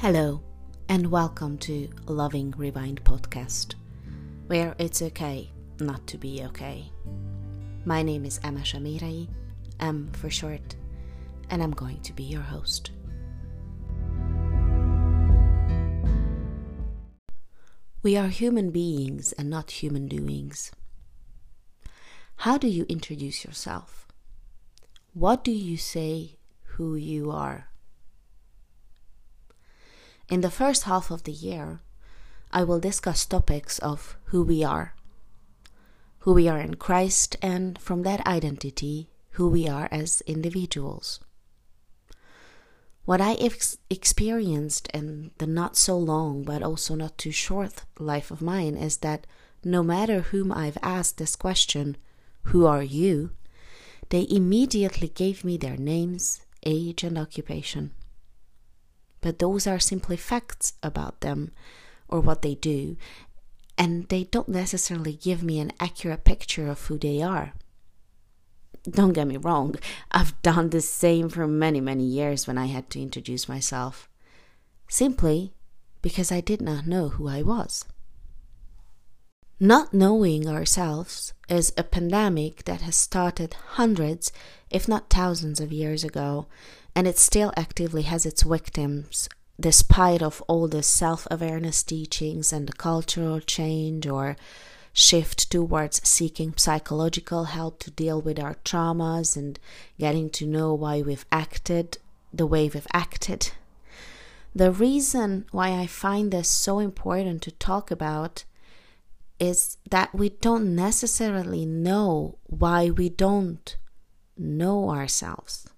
Hello, and welcome to Loving Rewind podcast, where it's okay not to be okay. My name is Emma Shamirai, M for short, and I'm going to be your host. We are human beings and not human doings. How do you introduce yourself? What do you say who you are? In the first half of the year, I will discuss topics of who we are, who we are in Christ, and from that identity, who we are as individuals. What I ex- experienced in the not so long but also not too short life of mine is that no matter whom I've asked this question, Who are you? they immediately gave me their names, age, and occupation but those are simply facts about them or what they do, and they don't necessarily give me an accurate picture of who they are. Don't get me wrong, I've done the same for many, many years when I had to introduce myself, simply because I did not know who I was. Not knowing ourselves is a pandemic that has started hundreds, if not thousands of years ago, and it still actively has its victims despite of all the self-awareness teachings and the cultural change or shift towards seeking psychological help to deal with our traumas and getting to know why we've acted the way we've acted. The reason why I find this so important to talk about is that we don't necessarily know why we don't know ourselves.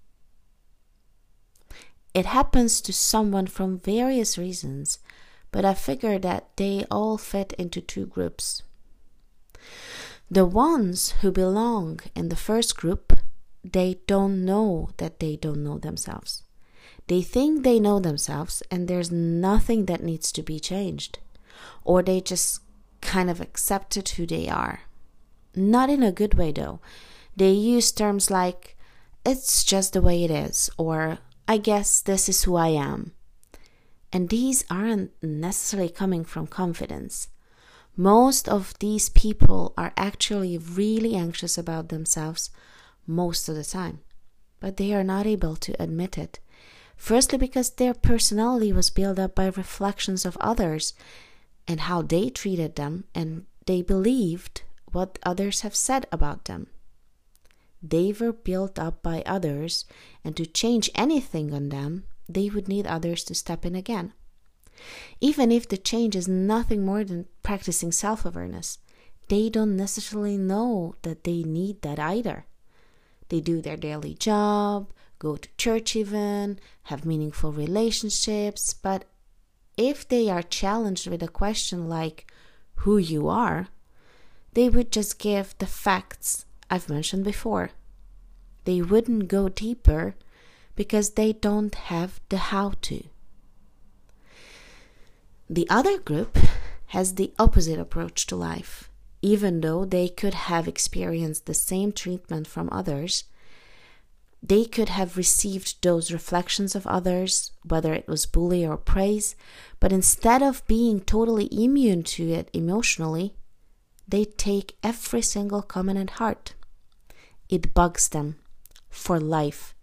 It happens to someone from various reasons, but I figure that they all fit into two groups. The ones who belong in the first group, they don't know that they don't know themselves. They think they know themselves and there's nothing that needs to be changed. Or they just kind of accepted who they are. Not in a good way though. They use terms like, it's just the way it is, or I guess this is who I am. And these aren't necessarily coming from confidence. Most of these people are actually really anxious about themselves most of the time, but they are not able to admit it. Firstly, because their personality was built up by reflections of others and how they treated them, and they believed what others have said about them. They were built up by others, and to change anything on them, they would need others to step in again. Even if the change is nothing more than practicing self awareness, they don't necessarily know that they need that either. They do their daily job, go to church even, have meaningful relationships, but if they are challenged with a question like who you are, they would just give the facts I've mentioned before. They wouldn't go deeper because they don't have the how to. The other group has the opposite approach to life. Even though they could have experienced the same treatment from others, they could have received those reflections of others, whether it was bully or praise, but instead of being totally immune to it emotionally, they take every single comment at heart. It bugs them for life.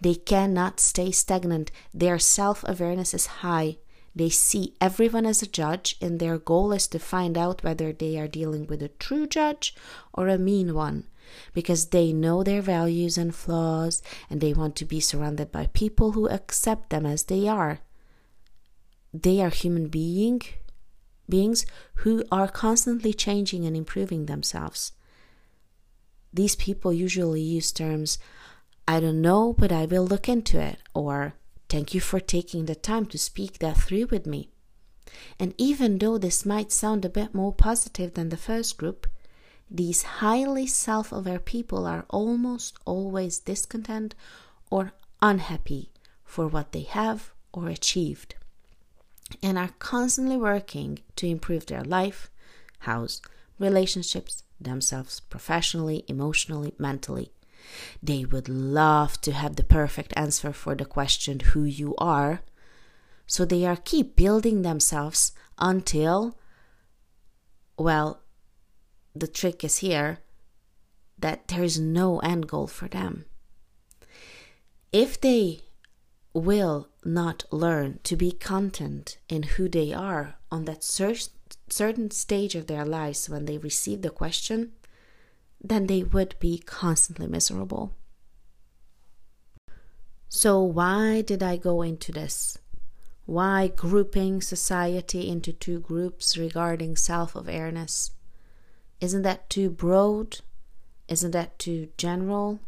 They cannot stay stagnant. Their self awareness is high. They see everyone as a judge, and their goal is to find out whether they are dealing with a true judge or a mean one, because they know their values and flaws, and they want to be surrounded by people who accept them as they are. They are human being, beings who are constantly changing and improving themselves. These people usually use terms I don't know, but I will look into it, or thank you for taking the time to speak that through with me. And even though this might sound a bit more positive than the first group, these highly self aware people are almost always discontent or unhappy for what they have or achieved, and are constantly working to improve their life, house, relationships, themselves professionally, emotionally, mentally. They would love to have the perfect answer for the question who you are, So they are keep building themselves until well the trick is here that there is no end goal for them. If they will not learn to be content in who they are on that cer- certain stage of their lives when they receive the question, then they would be constantly miserable. So, why did I go into this? Why grouping society into two groups regarding self awareness? Isn't that too broad? Isn't that too general?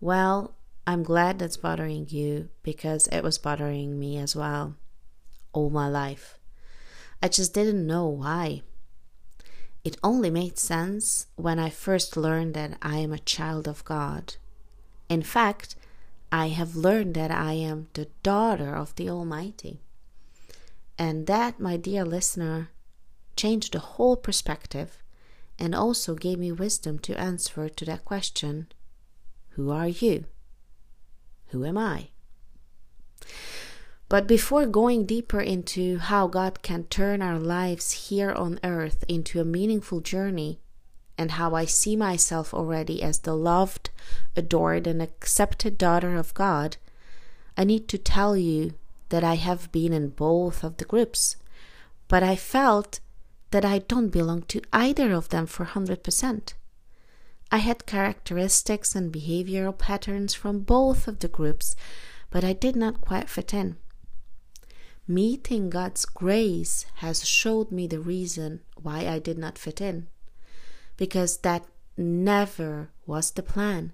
Well, I'm glad that's bothering you because it was bothering me as well all my life. I just didn't know why. It only made sense when I first learned that I am a child of God. In fact, I have learned that I am the daughter of the Almighty. And that, my dear listener, changed the whole perspective and also gave me wisdom to answer to that question Who are you? Who am I? But before going deeper into how God can turn our lives here on earth into a meaningful journey, and how I see myself already as the loved, adored, and accepted daughter of God, I need to tell you that I have been in both of the groups, but I felt that I don't belong to either of them for 100%. I had characteristics and behavioral patterns from both of the groups, but I did not quite fit in. Meeting God's grace has showed me the reason why I did not fit in, because that never was the plan,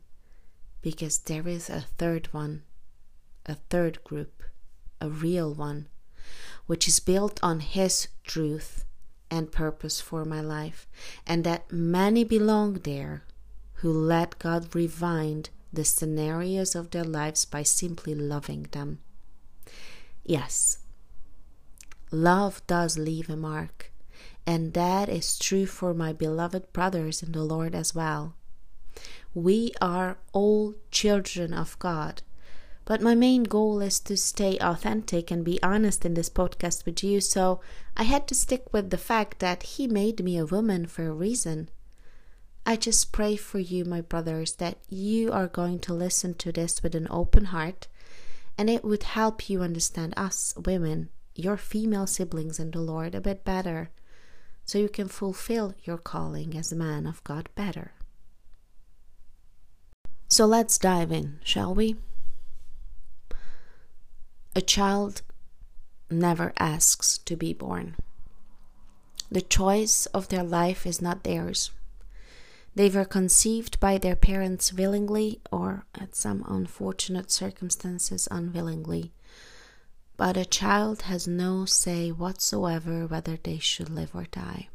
because there is a third one, a third group, a real one, which is built on His truth and purpose for my life, and that many belong there who let God rewind the scenarios of their lives by simply loving them. Yes, love does leave a mark, and that is true for my beloved brothers in the Lord as well. We are all children of God. But my main goal is to stay authentic and be honest in this podcast with you, so I had to stick with the fact that He made me a woman for a reason. I just pray for you, my brothers, that you are going to listen to this with an open heart and it would help you understand us women, your female siblings in the Lord, a bit better so you can fulfill your calling as a man of God better. So let's dive in, shall we? A child never asks to be born. The choice of their life is not theirs. They were conceived by their parents willingly or, at some unfortunate circumstances, unwillingly. But a child has no say whatsoever whether they should live or die.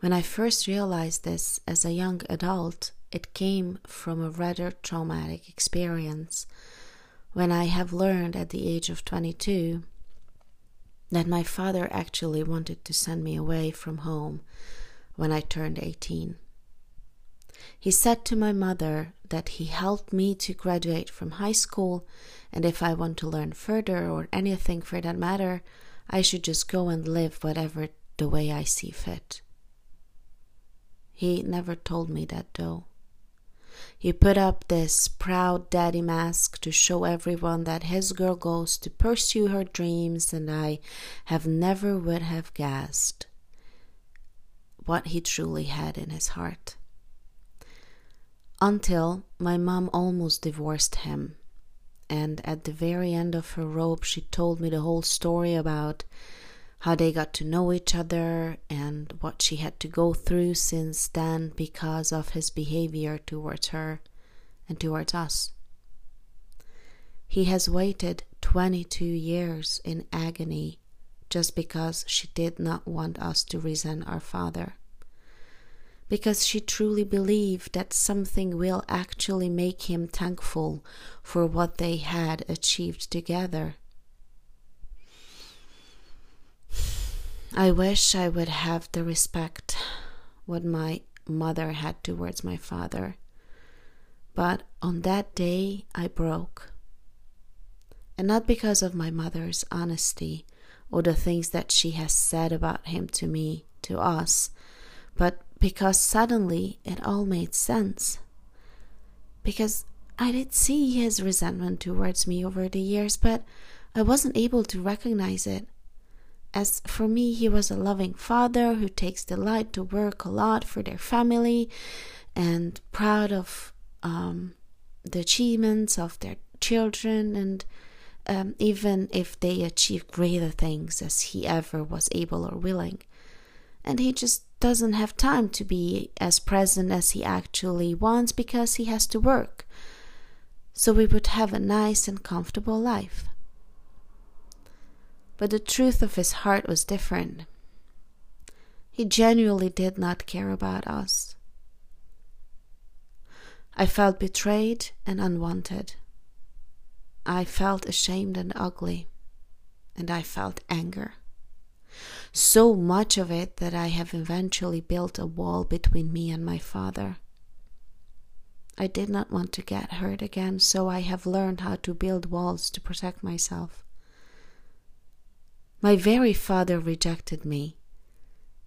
When I first realized this as a young adult, it came from a rather traumatic experience when I have learned at the age of 22 that my father actually wanted to send me away from home when I turned 18. He said to my mother that he helped me to graduate from high school, and if I want to learn further or anything for that matter, I should just go and live whatever the way I see fit. He never told me that though. He put up this proud daddy mask to show everyone that his girl goes to pursue her dreams, and I have never would have guessed what he truly had in his heart. Until my mom almost divorced him, and at the very end of her rope, she told me the whole story about how they got to know each other and what she had to go through since then because of his behavior towards her and towards us. He has waited 22 years in agony just because she did not want us to resent our father. Because she truly believed that something will actually make him thankful for what they had achieved together. I wish I would have the respect what my mother had towards my father. But on that day, I broke. and not because of my mother's honesty or the things that she has said about him to me, to us, but because suddenly it all made sense. Because I did see his resentment towards me over the years, but I wasn't able to recognize it. As for me, he was a loving father who takes delight to work a lot for their family and proud of um, the achievements of their children and um, even if they achieve greater things as he ever was able or willing. And he just doesn't have time to be as present as he actually wants because he has to work. So we would have a nice and comfortable life. But the truth of his heart was different. He genuinely did not care about us. I felt betrayed and unwanted. I felt ashamed and ugly, and I felt anger. So much of it that I have eventually built a wall between me and my father. I did not want to get hurt again, so I have learned how to build walls to protect myself. My very father rejected me,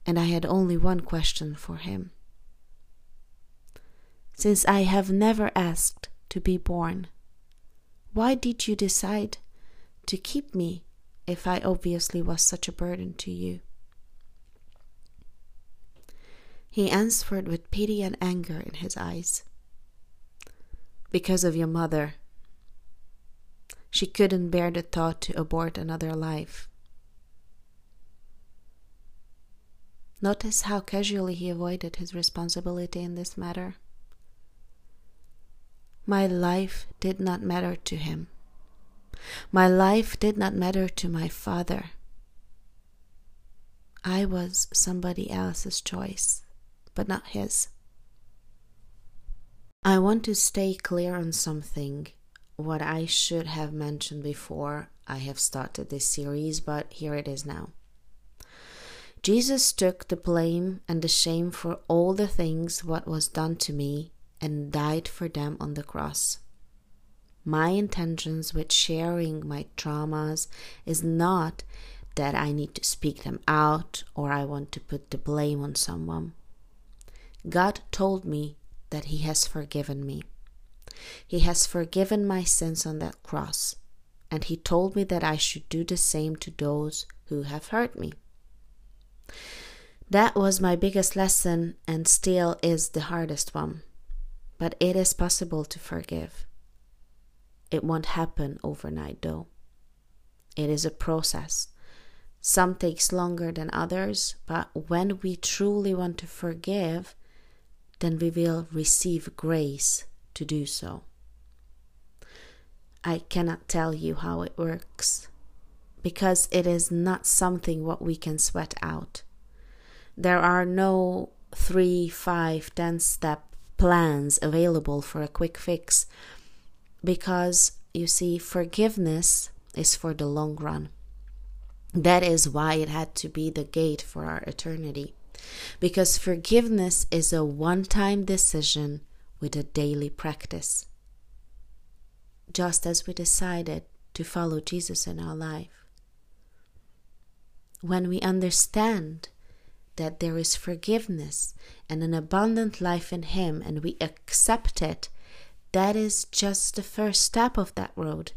and I had only one question for him. Since I have never asked to be born, why did you decide to keep me if I obviously was such a burden to you? He answered with pity and anger in his eyes. Because of your mother. She couldn't bear the thought to abort another life. Notice how casually he avoided his responsibility in this matter. My life did not matter to him. My life did not matter to my father. I was somebody else's choice, but not his. I want to stay clear on something, what I should have mentioned before I have started this series, but here it is now. Jesus took the blame and the shame for all the things what was done to me and died for them on the cross. My intentions with sharing my traumas is not that I need to speak them out or I want to put the blame on someone. God told me that He has forgiven me. He has forgiven my sins on that cross, and He told me that I should do the same to those who have hurt me. That was my biggest lesson and still is the hardest one but it is possible to forgive. It won't happen overnight, though. It is a process. Some takes longer than others, but when we truly want to forgive, then we will receive grace to do so. I cannot tell you how it works because it is not something what we can sweat out. There are no three, five, ten step plans available for a quick fix because you see, forgiveness is for the long run. That is why it had to be the gate for our eternity. Because forgiveness is a one time decision with a daily practice. Just as we decided to follow Jesus in our life. When we understand that there is forgiveness and an abundant life in Him, and we accept it, that is just the first step of that road.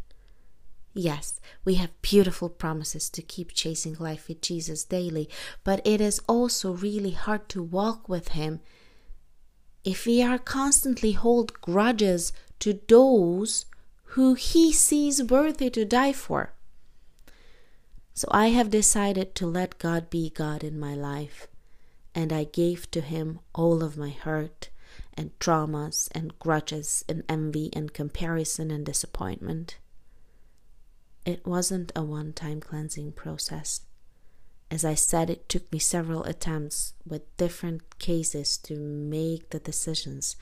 Yes, we have beautiful promises to keep chasing life with Jesus daily, but it is also really hard to walk with Him if we are constantly hold grudges to those who He sees worthy to die for. So I have decided to let God be God in my life and I gave to him all of my hurt and traumas and grudges and envy and comparison and disappointment. It wasn't a one time cleansing process. As I said, it took me several attempts with different cases to make the decisions.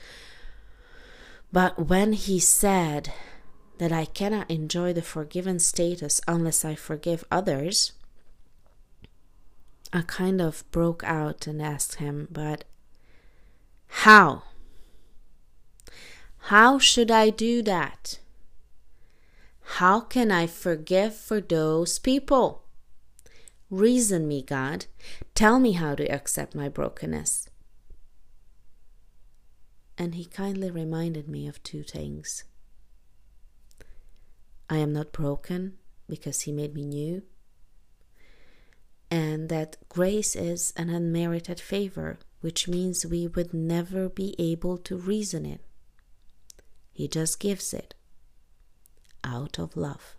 But when he said that I cannot enjoy the forgiven status unless I forgive others, I kind of broke out and asked him, but how? How should I do that? How can I forgive for those people? Reason me, God. Tell me how to accept my brokenness. And he kindly reminded me of two things. I am not broken because he made me new, and that grace is an unmerited favor, which means we would never be able to reason it. He just gives it out of love.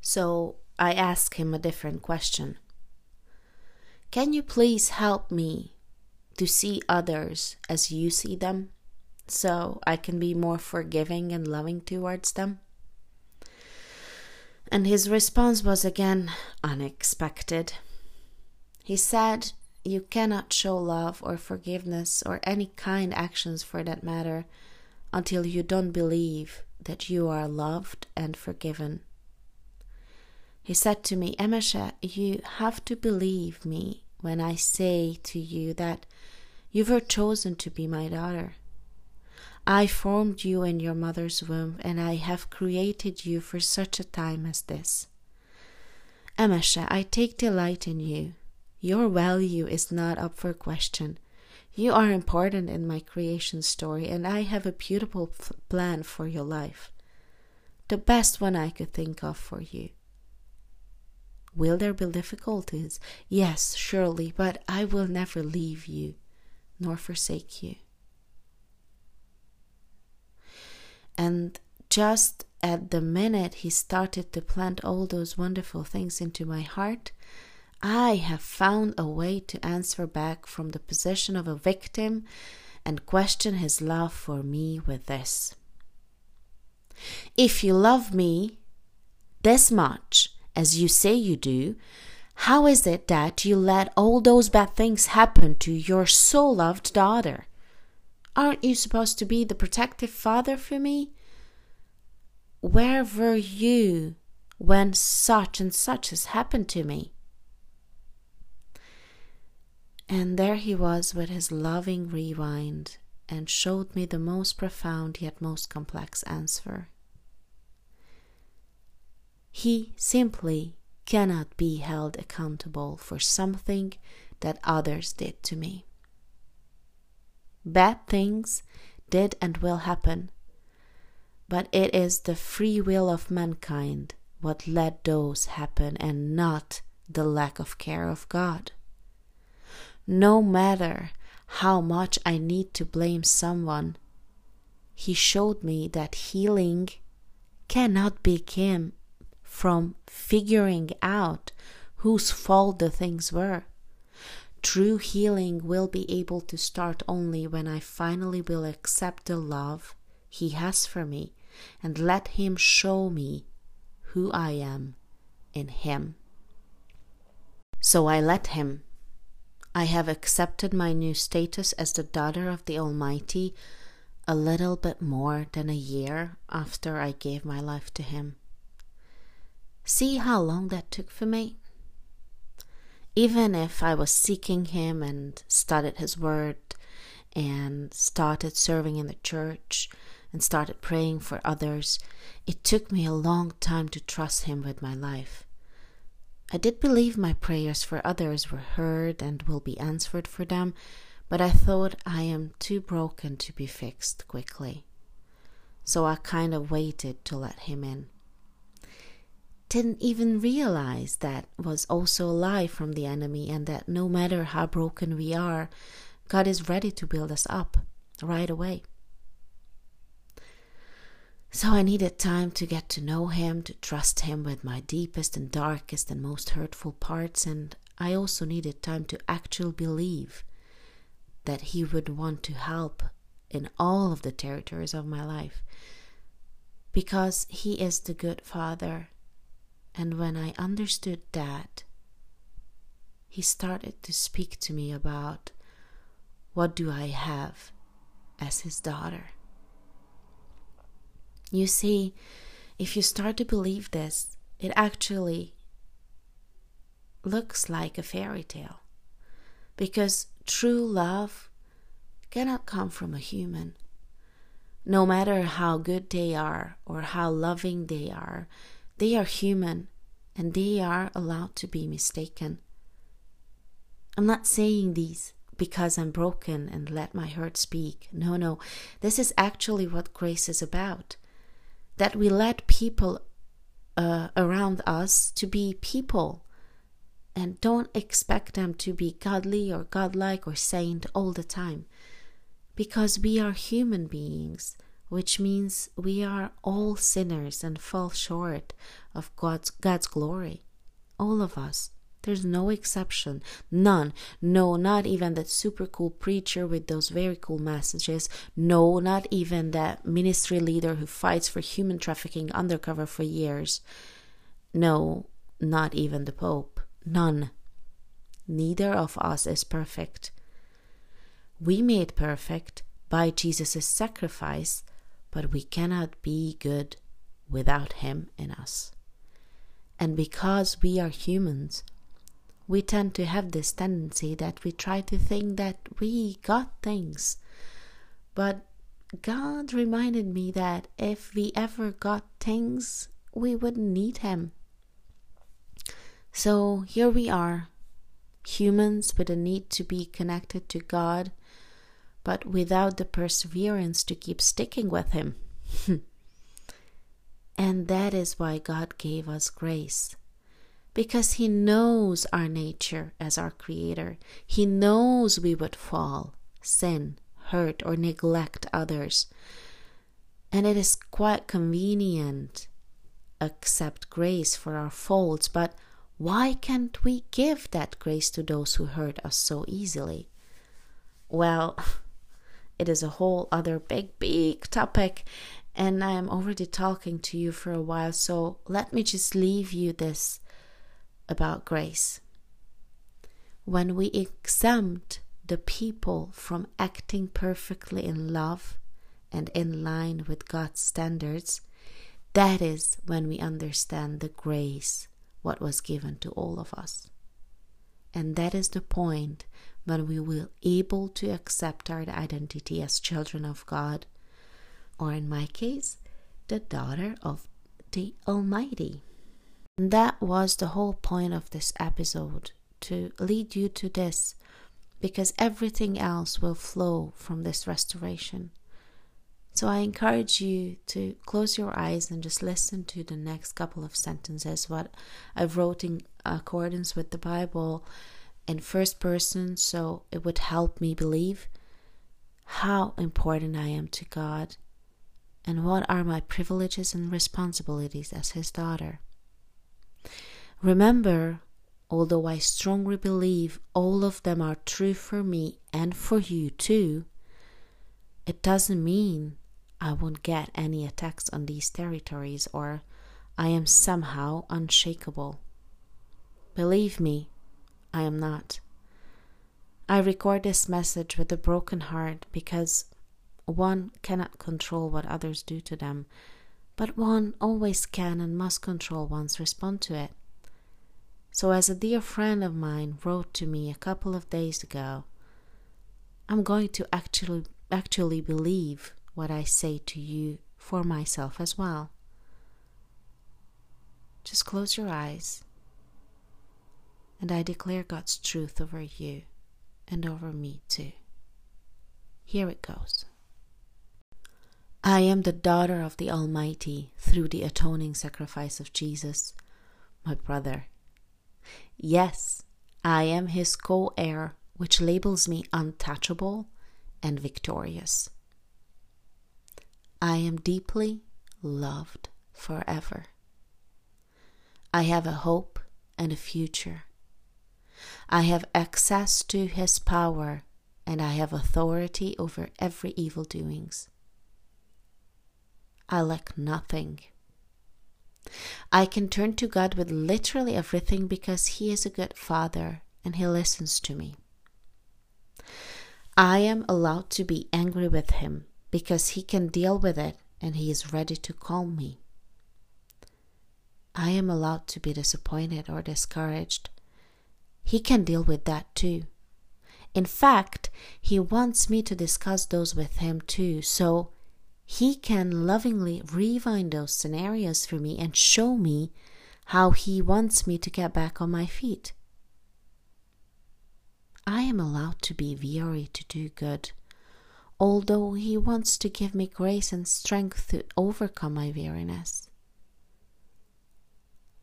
So I ask him a different question Can you please help me to see others as you see them so I can be more forgiving and loving towards them? And his response was again unexpected. He said, You cannot show love or forgiveness or any kind actions for that matter until you don't believe that you are loved and forgiven. He said to me, Emesha, you have to believe me when I say to you that you were chosen to be my daughter. I formed you in your mother's womb, and I have created you for such a time as this. Emesha, I take delight in you. Your value is not up for question. You are important in my creation story, and I have a beautiful plan for your life. The best one I could think of for you. Will there be difficulties? Yes, surely, but I will never leave you nor forsake you. And just at the minute he started to plant all those wonderful things into my heart, I have found a way to answer back from the position of a victim and question his love for me with this. If you love me this much, as you say you do, how is it that you let all those bad things happen to your so loved daughter? Aren't you supposed to be the protective father for me? Where were you when such and such has happened to me? And there he was with his loving rewind and showed me the most profound yet most complex answer. He simply cannot be held accountable for something that others did to me. Bad things did and will happen, but it is the free will of mankind what let those happen and not the lack of care of God no matter how much I need to blame someone. He showed me that healing cannot begin from figuring out whose fault the things were. True healing will be able to start only when I finally will accept the love He has for me and let Him show me who I am in Him. So I let Him. I have accepted my new status as the daughter of the Almighty a little bit more than a year after I gave my life to Him. See how long that took for me? Even if I was seeking Him and studied His Word and started serving in the church and started praying for others, it took me a long time to trust Him with my life. I did believe my prayers for others were heard and will be answered for them, but I thought I am too broken to be fixed quickly. So I kind of waited to let him in. Didn't even realize that was also a lie from the enemy, and that no matter how broken we are, God is ready to build us up right away. So I needed time to get to know him, to trust him with my deepest and darkest and most hurtful parts, and I also needed time to actually believe that he would want to help in all of the territories of my life. Because he is the good father. And when I understood that, he started to speak to me about what do I have as his daughter. You see, if you start to believe this, it actually looks like a fairy tale. Because true love cannot come from a human. No matter how good they are or how loving they are, they are human and they are allowed to be mistaken. I'm not saying these because I'm broken and let my hurt speak. No, no. This is actually what grace is about. That we let people uh, around us to be people and don't expect them to be godly or godlike or saint all the time. Because we are human beings, which means we are all sinners and fall short of God's, God's glory. All of us. There's no exception. None. No, not even that super cool preacher with those very cool messages. No, not even that ministry leader who fights for human trafficking undercover for years. No, not even the Pope. None. Neither of us is perfect. We made perfect by Jesus' sacrifice, but we cannot be good without Him in us. And because we are humans, we tend to have this tendency that we try to think that we got things. But God reminded me that if we ever got things, we wouldn't need Him. So here we are, humans with a need to be connected to God, but without the perseverance to keep sticking with Him. and that is why God gave us grace because He knows our nature as our Creator. He knows we would fall, sin, hurt, or neglect others. And it is quite convenient accept grace for our faults, but why can't we give that grace to those who hurt us so easily? Well, it is a whole other big, big topic, and I am already talking to you for a while, so let me just leave you this about grace. When we exempt the people from acting perfectly in love and in line with God's standards, that is when we understand the grace what was given to all of us. And that is the point when we will able to accept our identity as children of God, or in my case, the daughter of the Almighty. And that was the whole point of this episode to lead you to this, because everything else will flow from this restoration. So I encourage you to close your eyes and just listen to the next couple of sentences, what I've wrote in accordance with the Bible in first person, so it would help me believe how important I am to God and what are my privileges and responsibilities as His daughter. Remember, although I strongly believe all of them are true for me and for you too, it doesn't mean I won't get any attacks on these territories or I am somehow unshakable. Believe me, I am not. I record this message with a broken heart because one cannot control what others do to them, but one always can and must control one's response to it. So, as a dear friend of mine wrote to me a couple of days ago, I'm going to actually actually believe what I say to you for myself as well. Just close your eyes, and I declare God's truth over you and over me too. Here it goes. I am the daughter of the Almighty through the atoning sacrifice of Jesus, my brother Yes, I am his co heir, which labels me untouchable and victorious. I am deeply loved forever. I have a hope and a future. I have access to his power and I have authority over every evil doings. I lack nothing I can turn to God with literally everything because He is a good Father and He listens to me. I am allowed to be angry with Him because He can deal with it and He is ready to calm me. I am allowed to be disappointed or discouraged. He can deal with that too. In fact, He wants me to discuss those with Him too, so He can lovingly rewind those scenarios for me and show me how He wants me to get back on my feet. I am allowed to be weary to do good, although He wants to give me grace and strength to overcome my weariness.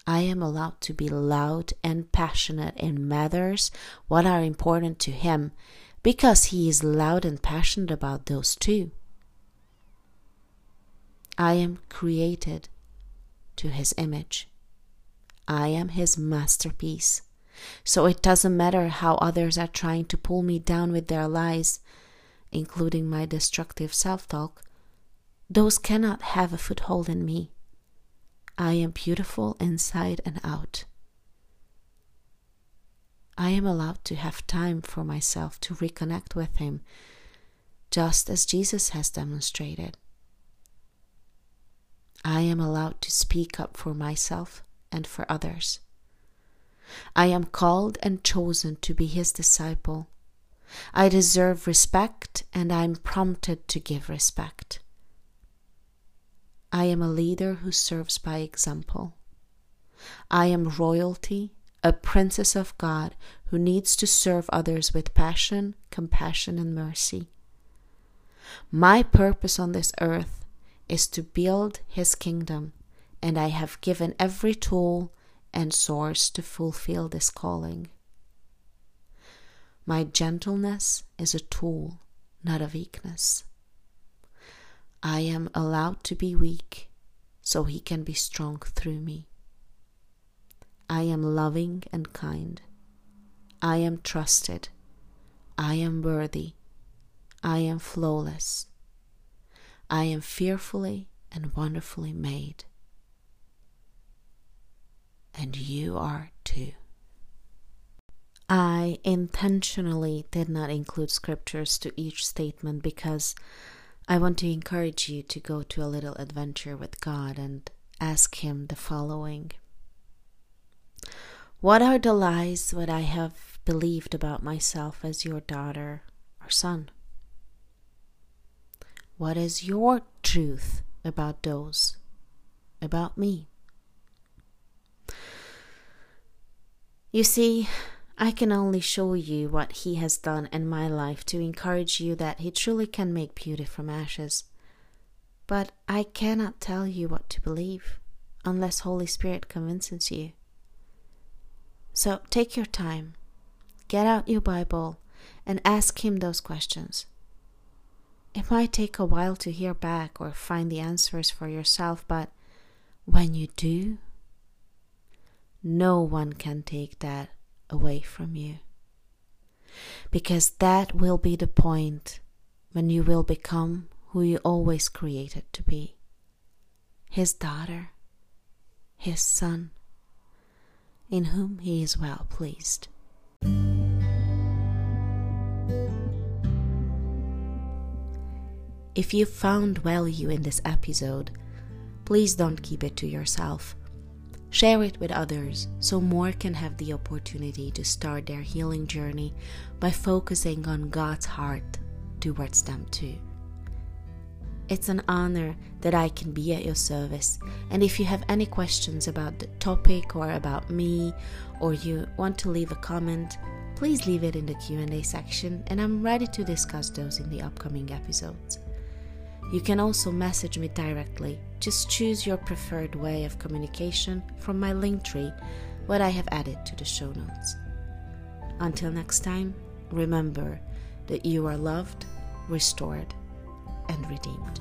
I am allowed to be loud and passionate in matters what are important to Him because He is loud and passionate about those too. I am created to His image. I am His masterpiece. So it doesn't matter how others are trying to pull me down with their lies, including my destructive self talk, those cannot have a foothold in me. I am beautiful inside and out. I am allowed to have time for myself to reconnect with Him, just as Jesus has demonstrated. I am allowed to speak up for myself and for others. I am called and chosen to be his disciple. I deserve respect and I am prompted to give respect. I am a leader who serves by example. I am royalty, a princess of God who needs to serve others with passion, compassion, and mercy. My purpose on this earth is to build his kingdom, and I have given every tool and source to fulfill this calling. My gentleness is a tool, not a weakness. I am allowed to be weak so He can be strong through me. I am loving and kind. I am trusted. I am worthy. I am flawless. I am fearfully and wonderfully made and you are too. I intentionally did not include scriptures to each statement because I want to encourage you to go to a little adventure with God and ask Him the following What are the lies that I have believed about myself as your daughter or son? What is your truth about those, about me? You see, I can only show you what He has done in my life to encourage you that He truly can make beauty from ashes. But I cannot tell you what to believe unless Holy Spirit convinces you. So take your time, get out your Bible, and ask Him those questions. It might take a while to hear back or find the answers for yourself, but when you do, no one can take that away from you. Because that will be the point when you will become who you always created to be His daughter, His Son, in whom He is well pleased. If you found value in this episode, please don't keep it to yourself Share it with others so more can have the opportunity to start their healing journey by focusing on God's heart towards them too. It's an honor that I can be at your service. And if you have any questions about the topic or about me or you want to leave a comment, please leave it in the Q&A section and I'm ready to discuss those in the upcoming episodes. You can also message me directly. Just choose your preferred way of communication from my Linktree, what I have added to the show notes. Until next time, remember that you are loved, restored, and redeemed.